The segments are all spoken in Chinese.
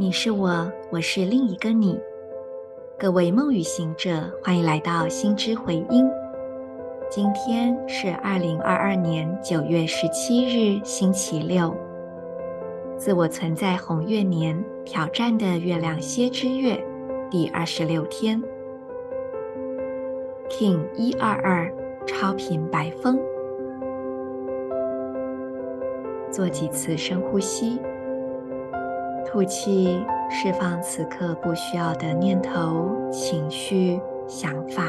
你是我，我是另一个你。各位梦与行者，欢迎来到心之回音。今天是二零二二年九月十七日，星期六。自我存在红月年挑战的月亮蝎之月第二十六天。King 一二二超频白风。做几次深呼吸。吐气，释放此刻不需要的念头、情绪、想法。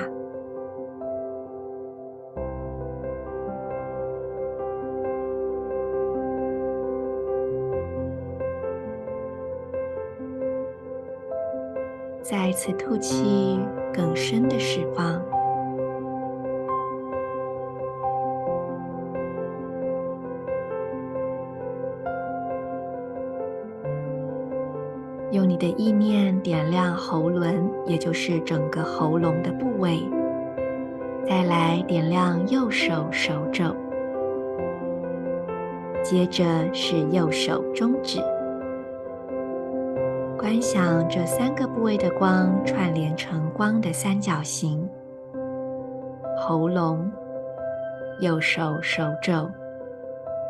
再次吐气，更深的释放。用你的意念点亮喉轮，也就是整个喉咙的部位。再来点亮右手手肘，接着是右手中指。观想这三个部位的光串联成光的三角形：喉咙、右手手肘、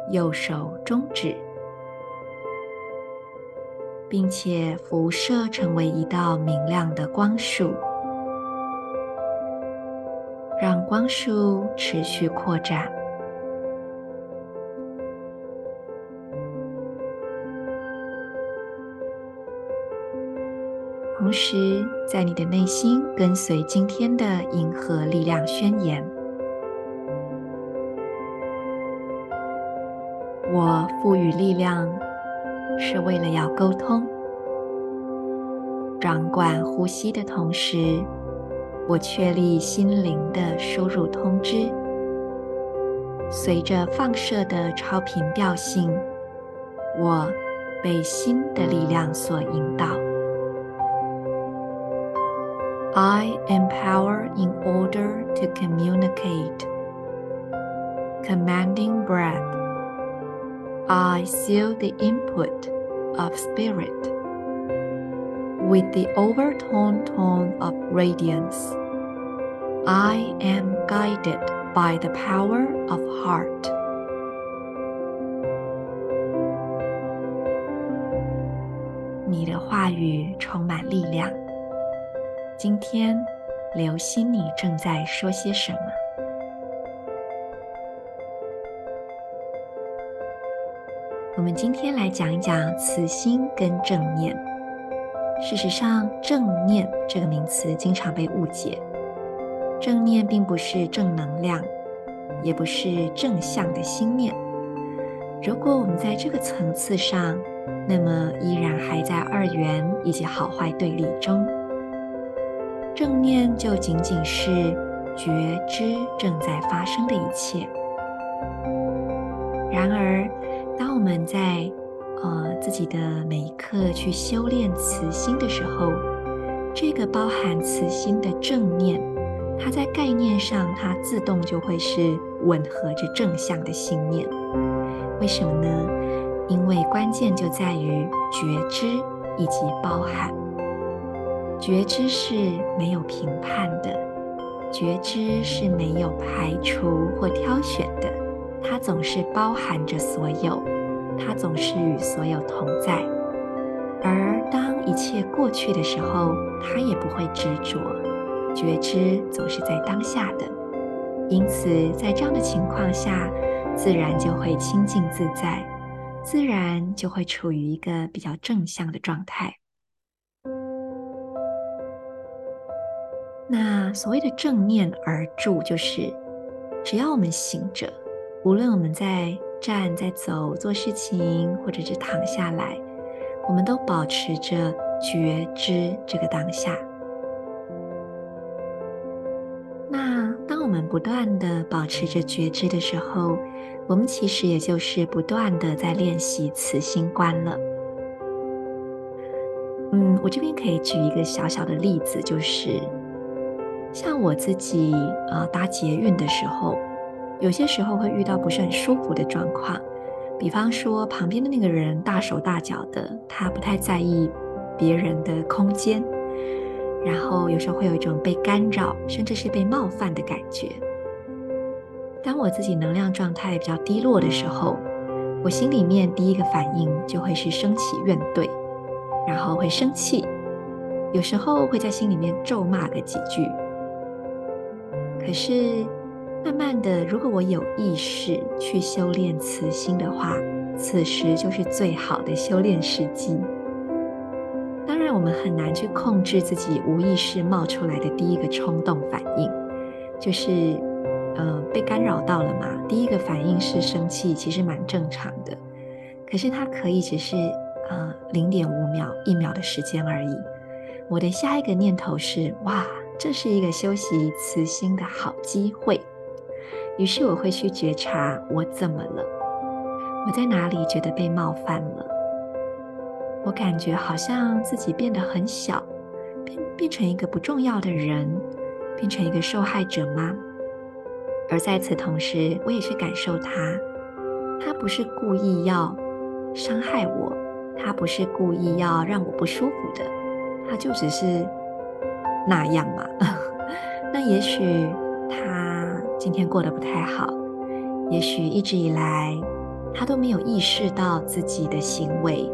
右手中指。并且辐射成为一道明亮的光束，让光束持续扩展。同时，在你的内心跟随今天的银河力量宣言：我赋予力量。是为了要沟通，掌管呼吸的同时，我确立心灵的输入通知。随着放射的超频调性，我被新的力量所引导。I empower in order to communicate. Commanding breath. I seal the input of spirit with the overtone tone of radiance. I am guided by the power of heart. 你的话语充满力量。今天，留心你正在说些什么。 我们今天来讲一讲慈心跟正念。事实上，正念这个名词经常被误解。正念并不是正能量，也不是正向的心念。如果我们在这个层次上，那么依然还在二元以及好坏对立中。正念就仅仅是觉知正在发生的一切。然而，当我们在呃自己的每一刻去修炼慈心的时候，这个包含慈心的正念，它在概念上，它自动就会是吻合着正向的信念。为什么呢？因为关键就在于觉知以及包含。觉知是没有评判的，觉知是没有排除或挑选的。总是包含着所有，它总是与所有同在。而当一切过去的时候，它也不会执着。觉知总是在当下的，因此在这样的情况下，自然就会清净自在，自然就会处于一个比较正向的状态。那所谓的正念而住，就是只要我们醒着。无论我们在站、在走、做事情，或者是躺下来，我们都保持着觉知这个当下。那当我们不断地保持着觉知的时候，我们其实也就是不断地在练习慈心观了。嗯，我这边可以举一个小小的例子，就是像我自己啊，搭捷运的时候。有些时候会遇到不是很舒服的状况，比方说旁边的那个人大手大脚的，他不太在意别人的空间，然后有时候会有一种被干扰，甚至是被冒犯的感觉。当我自己能量状态比较低落的时候，我心里面第一个反应就会是升起怨怼，然后会生气，有时候会在心里面咒骂个几句。可是慢慢的，如果我有意识去修炼慈心的话，此时就是最好的修炼时机。当然，我们很难去控制自己无意识冒出来的第一个冲动反应，就是。呃，被干扰到了嘛？第一个反应是生气，其实蛮正常的。可是它可以只是呃零点五秒、一秒的时间而已。我的下一个念头是：哇，这是一个修习慈心的好机会。于是我会去觉察我怎么了，我在哪里觉得被冒犯了？我感觉好像自己变得很小，变变成一个不重要的人，变成一个受害者吗？而在此同时，我也是感受他，他不是故意要伤害我，他不是故意要让我不舒服的，他就只是那样嘛。那也许今天过得不太好，也许一直以来他都没有意识到自己的行为，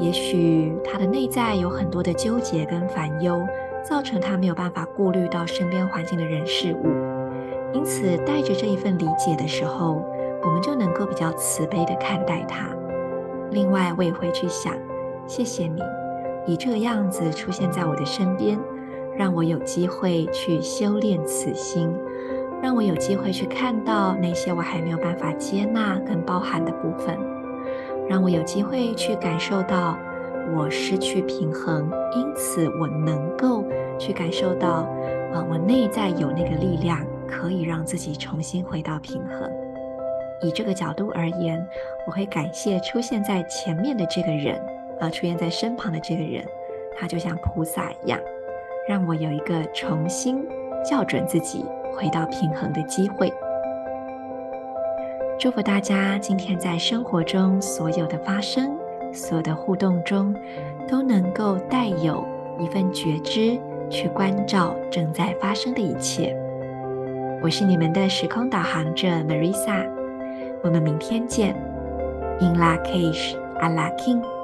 也许他的内在有很多的纠结跟烦忧，造成他没有办法顾虑到身边环境的人事物。因此，带着这一份理解的时候，我们就能够比较慈悲地看待他。另外，我也会去想，谢谢你，以这个样子出现在我的身边，让我有机会去修炼此心，让我有机会去看到那些我还没有办法接纳跟包含的部分，让我有机会去感受到我失去平衡，因此我能够去感受到，啊，我内在有那个力量。可以让自己重新回到平衡。以这个角度而言，我会感谢出现在前面的这个人，啊，出现在身旁的这个人，他就像菩萨一样，让我有一个重新校准自己回到平衡的机会。祝福大家今天在生活中所有的发生，所有的互动中，都能够带有一份觉知去关照正在发生的一切。我是你们的时空导航者 Marisa，我们明天见。In Lak'ech Ala King。